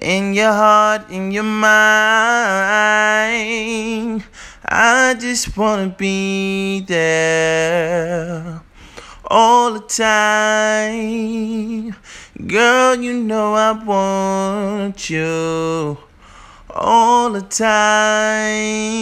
in your heart, in your mind. I just wanna be there all the time. Girl, you know I want you all the time.